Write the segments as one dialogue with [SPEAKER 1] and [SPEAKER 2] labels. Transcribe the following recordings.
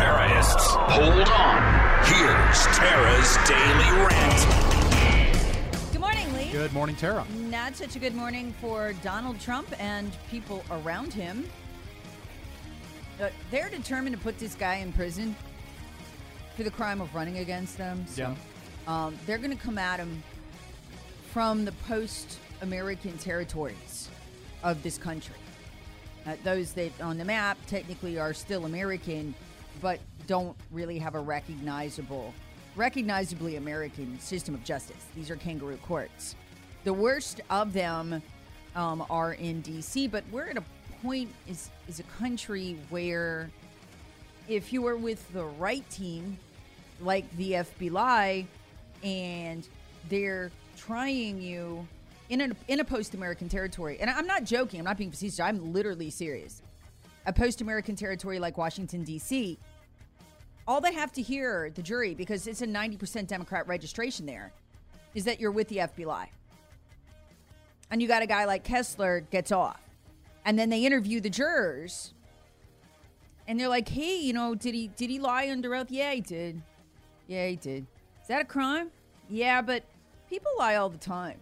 [SPEAKER 1] Attention terrorists. Hold on. Here's Tara's Daily Rant.
[SPEAKER 2] Good morning, Lee.
[SPEAKER 3] Good morning, Tara.
[SPEAKER 2] Not such a good morning for Donald Trump and people around him. Uh, they're determined to put this guy in prison for the crime of running against them. So,
[SPEAKER 3] Yeah.
[SPEAKER 2] um, they're going to come at him from the post American territories of this country. Uh, those that on the map technically are still American, but don't really have a recognizable, recognizably American system of justice. These are kangaroo courts. The worst of them um, are in D.C., but we're at a point is is a country where if you are with the right team, like the FBI, and they're trying you in in a post-American territory, and I'm not joking, I'm not being facetious, I'm literally serious. A post-American territory like Washington D.C., all they have to hear, the jury, because it's a 90% Democrat registration there, is that you're with the FBI. And you got a guy like Kessler gets off. And then they interview the jurors. And they're like, "Hey, you know, did he did he lie under oath? Yeah, he did. Yeah, he did. Is that a crime? Yeah, but people lie all the time.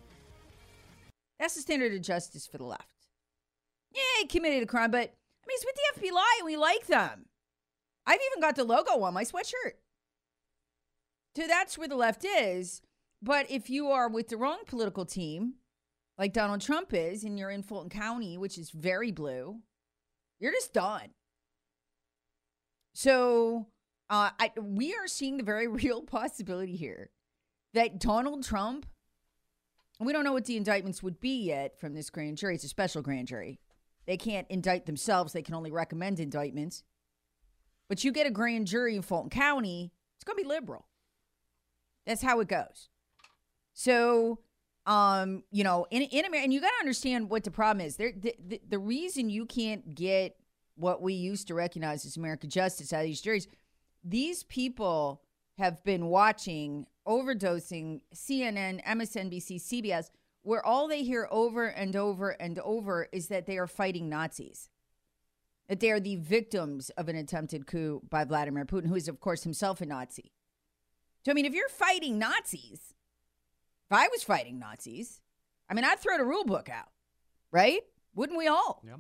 [SPEAKER 2] That's the standard of justice for the left. Yeah, he committed a crime, but I mean, he's with the FBI and we like them. I've even got the logo on my sweatshirt. So that's where the left is. But if you are with the wrong political team, like Donald Trump is, and you're in Fulton County, which is very blue, you're just done. So uh, I, we are seeing the very real possibility here that Donald Trump, we don't know what the indictments would be yet from this grand jury. It's a special grand jury. They can't indict themselves, they can only recommend indictments. But you get a grand jury in Fulton County, it's going to be liberal. That's how it goes. So, um, you know, in in America, and you got to understand what the problem is. There, the, the the reason you can't get what we used to recognize as American justice out of these juries, these people have been watching, overdosing CNN, MSNBC, CBS, where all they hear over and over and over is that they are fighting Nazis. That they are the victims of an attempted coup by Vladimir Putin, who is, of course, himself a Nazi. So, I mean, if you're fighting Nazis, if I was fighting Nazis, I mean, I'd throw the rule book out, right? Wouldn't we all?
[SPEAKER 3] Yeah.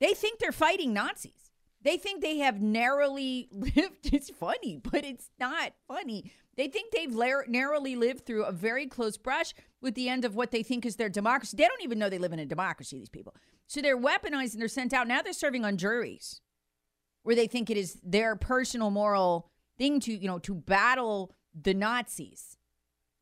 [SPEAKER 2] They think they're fighting Nazis. They think they have narrowly lived. It's funny, but it's not funny. They think they've lar- narrowly lived through a very close brush with the end of what they think is their democracy. They don't even know they live in a democracy, these people. So they're weaponized and they're sent out. Now they're serving on juries where they think it is their personal moral thing to, you know, to battle the Nazis.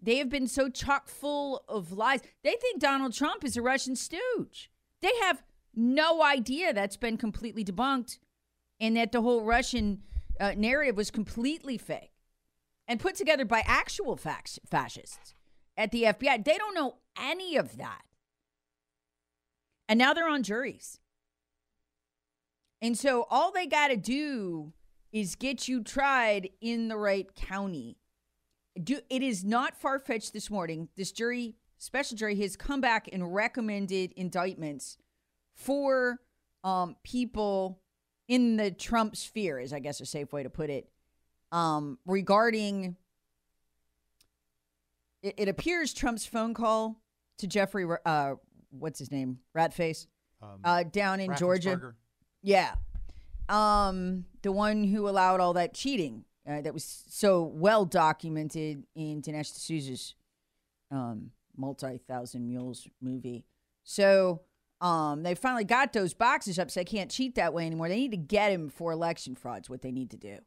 [SPEAKER 2] They have been so chock full of lies. They think Donald Trump is a Russian stooge. They have no idea that's been completely debunked and that the whole Russian uh, narrative was completely fake and put together by actual fax- fascists at the FBI. They don't know any of that. And now they're on juries. And so all they got to do is get you tried in the right county. Do, it is not far fetched this morning. This jury, special jury, has come back and recommended indictments for um, people in the Trump sphere, is I guess a safe way to put it, um, regarding. It, it appears Trump's phone call to Jeffrey, uh, what's his name, Ratface,
[SPEAKER 3] Um,
[SPEAKER 2] uh, down in Georgia. Yeah. um, the one who allowed all that cheating uh, that was so well documented in Dinesh D'Souza's um, multi thousand mules movie. So um, they finally got those boxes up, so they can't cheat that way anymore. They need to get him for election frauds. What they need to do.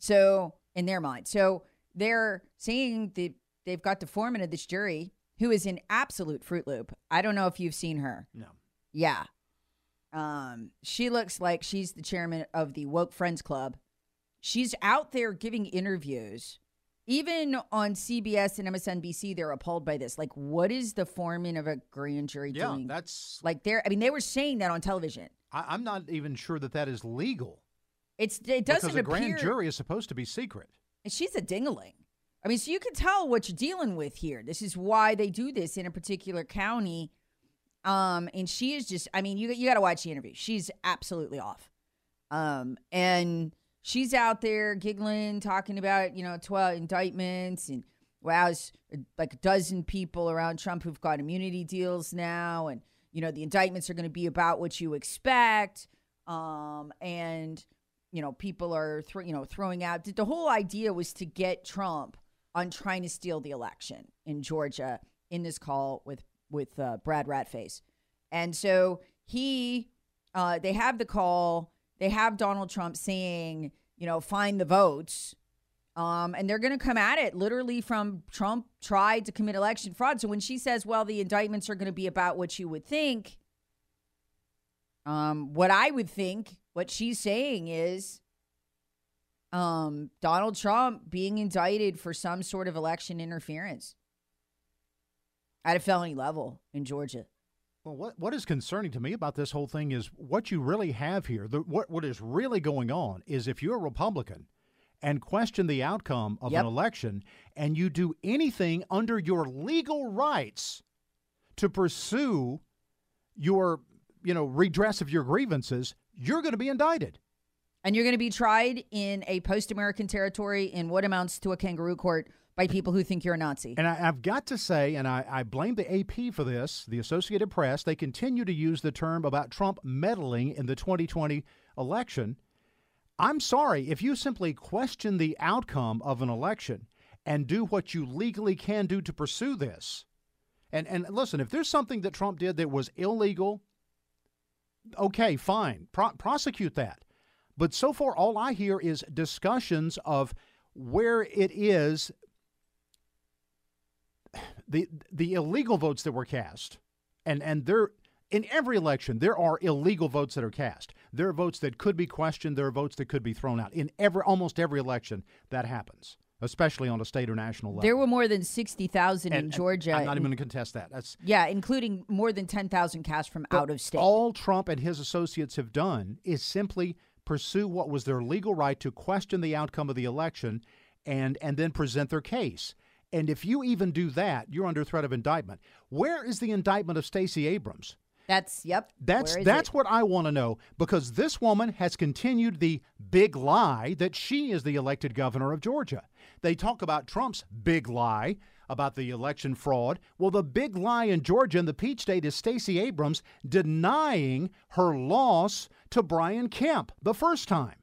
[SPEAKER 2] So in their mind, so they're saying that they've got the foreman of this jury who is in absolute Fruit Loop. I don't know if you've seen her.
[SPEAKER 4] No.
[SPEAKER 2] Yeah. Um, she looks like she's the chairman of the Woke Friends Club. She's out there giving interviews. Even on CBS and MSNBC, they're appalled by this. Like, what is the foreman of a grand jury
[SPEAKER 4] Yeah,
[SPEAKER 2] doing?
[SPEAKER 4] that's.
[SPEAKER 2] like, they're, I mean, they were saying that on television.
[SPEAKER 4] I, I'm not even sure that that is legal.
[SPEAKER 2] It's, it doesn't
[SPEAKER 4] because a
[SPEAKER 2] appear.
[SPEAKER 4] grand jury is supposed to be secret.
[SPEAKER 2] She's a dingaling. I mean, so you can tell what you're dealing with here. This is why they do this in a particular county. Um, and she is just, I mean, you you got to watch the interview. She's absolutely off. Um, and she's out there giggling, talking about, you know, 12 indictments and wow, like a dozen people around Trump who've got immunity deals now. And, you know, the indictments are going to be about what you expect. Um, and, you know, people are, you know, throwing out. The whole idea was to get Trump on trying to steal the election in Georgia in this call with with uh, Brad Ratface, and so he, uh, they have the call. They have Donald Trump saying, you know, find the votes. Um, and they're going to come at it literally from Trump tried to commit election fraud. So when she says, well, the indictments are going to be about what you would think, um, what I would think, what she's saying is um, Donald Trump being indicted for some sort of election interference at a felony level in Georgia.
[SPEAKER 4] Well, what what is concerning to me about this whole thing is what you really have here. The, what what is really going on is if you're a Republican and question the outcome of
[SPEAKER 2] Yep.
[SPEAKER 4] an election, and you do anything under your legal rights to pursue your you know redress of your grievances, you're going to be indicted.
[SPEAKER 2] And you're going to be tried in a post American territory in what amounts to a kangaroo court by people who think you're a Nazi.
[SPEAKER 4] And I, I've got to say, and I, I blame the AP for this, the Associated Press, they continue to use the term about Trump meddling in the 2020 election. I'm sorry, if you simply question the outcome of an election and do what you legally can do to pursue this, and, and listen, if there's something that Trump did that was illegal, okay, fine, Pro- prosecute that. But so far, all I hear is discussions of where it is the the illegal votes that were cast, and and there in every election there are illegal votes that are cast. There are votes that could be questioned. There are votes that could be thrown out. In every almost every election that happens, especially on a state or national level.
[SPEAKER 2] there were more than 60,000 in Georgia.
[SPEAKER 4] I'm not even going to contest that. That's
[SPEAKER 2] yeah, including more than 10,000 cast from out of state.
[SPEAKER 4] All Trump and his associates have done is simply pursue what was their legal right to question the outcome of the election and and then present their case. And if you even do that, you're under threat of indictment. Where is the indictment of Stacey Abrams?
[SPEAKER 2] that's, yep.
[SPEAKER 4] That's that's
[SPEAKER 2] it?
[SPEAKER 4] what I want to know because this woman has continued the big lie that she is the elected governor of Georgia. They talk about Trump's big lie about the election fraud. Well, the big lie in Georgia in the Peach State is Stacey Abrams denying her loss to Brian Kemp the first time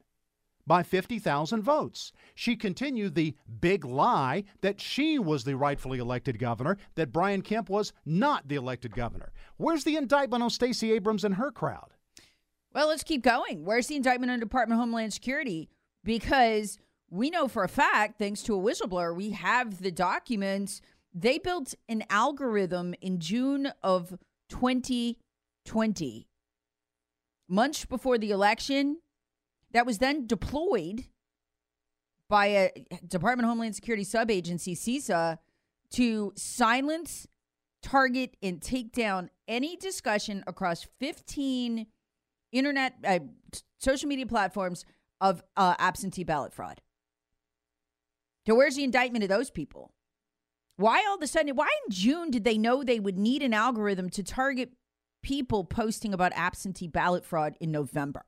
[SPEAKER 4] by 50,000 votes. She continued the big lie that she was the rightfully elected governor, that Brian Kemp was not the elected governor. Where's the indictment on Stacey Abrams and her crowd?
[SPEAKER 2] Well, let's keep going. Where's the indictment on Department of Homeland Security? Because we know for a fact, thanks to a whistleblower, we have the documents. They built an algorithm in June of 2020, months before the election, that was then deployed by a Department of Homeland Security sub-agency, CISA, to silence, target, and take down any discussion across 15 internet, uh, social media platforms of uh, absentee ballot fraud. So where's the indictment of those people? Why all of a sudden? Why in June did they know they would need an algorithm to target people posting about absentee ballot fraud in November?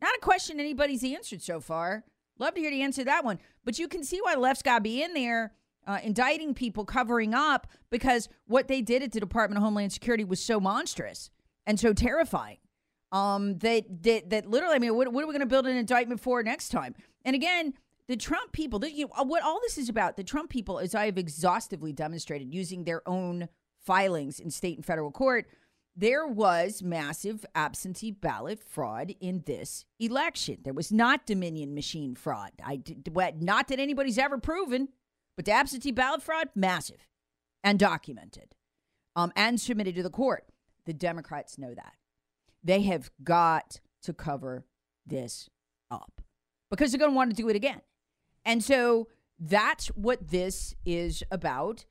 [SPEAKER 2] Not a question anybody's answered so far. Love to hear the answer to that one. But you can see why the left's got to be in there uh, indicting people, covering up, because what they did at the Department of Homeland Security was so monstrous and so terrifying. Um, that that that literally, I mean, what, what are we going to build an indictment for next time? And again, the Trump people, the, you know, what all this is about, the Trump people, as I have exhaustively demonstrated using their own filings in state and federal court, there was massive absentee ballot fraud in this election. There was not Dominion machine fraud. I did, not that anybody's ever proven, but the absentee ballot fraud, massive and documented um, and submitted to the court. The Democrats know that. They have got to cover this up because they're going to want to do it again. And so that's what this is about.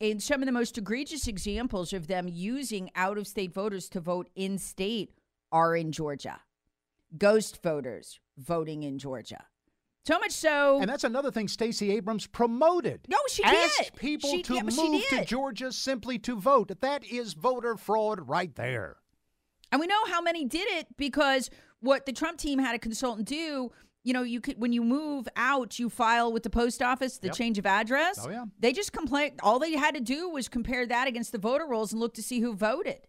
[SPEAKER 2] And some of the most egregious examples of them using out of state voters to vote in state are in Georgia. Ghost voters voting in Georgia. So much so.
[SPEAKER 4] And that's another thing Stacey Abrams promoted.
[SPEAKER 2] No, she
[SPEAKER 4] Asked
[SPEAKER 2] did.
[SPEAKER 4] people
[SPEAKER 2] she,
[SPEAKER 4] to
[SPEAKER 2] yeah,
[SPEAKER 4] move to Georgia simply to vote. That is voter fraud right there.
[SPEAKER 2] And we know how many did it because what the Trump team had a consultant do you know, you could when you move out, you file with the post office the
[SPEAKER 4] Yep.
[SPEAKER 2] change of address.
[SPEAKER 4] Oh, yeah.
[SPEAKER 2] They just complained. All they had to do was compare that against the voter rolls and look to see who voted.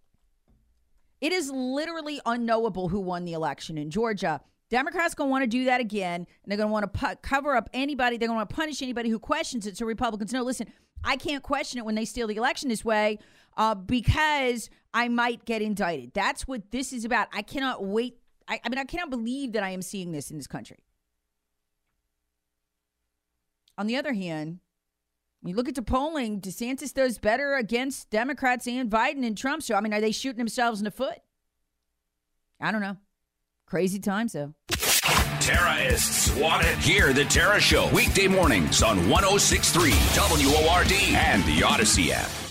[SPEAKER 2] It is literally unknowable who won the election in Georgia. Democrats going to want to do that again, and they're going to want to pu- cover up anybody. They're going to want to punish anybody who questions it. So Republicans no, listen, I can't question it when they steal the election this way uh, because I might get indicted. That's what this is about. I cannot wait. I, I mean, I cannot believe that I am seeing this in this country. On the other hand, when you look at the polling, DeSantis does better against Democrats and Biden and Trump. So, I mean, are they shooting themselves in the foot? I don't know. Crazy times, though.
[SPEAKER 1] Terrorists want it. Hear the Tara Show weekday mornings on 1063 WORD and the Odyssey app.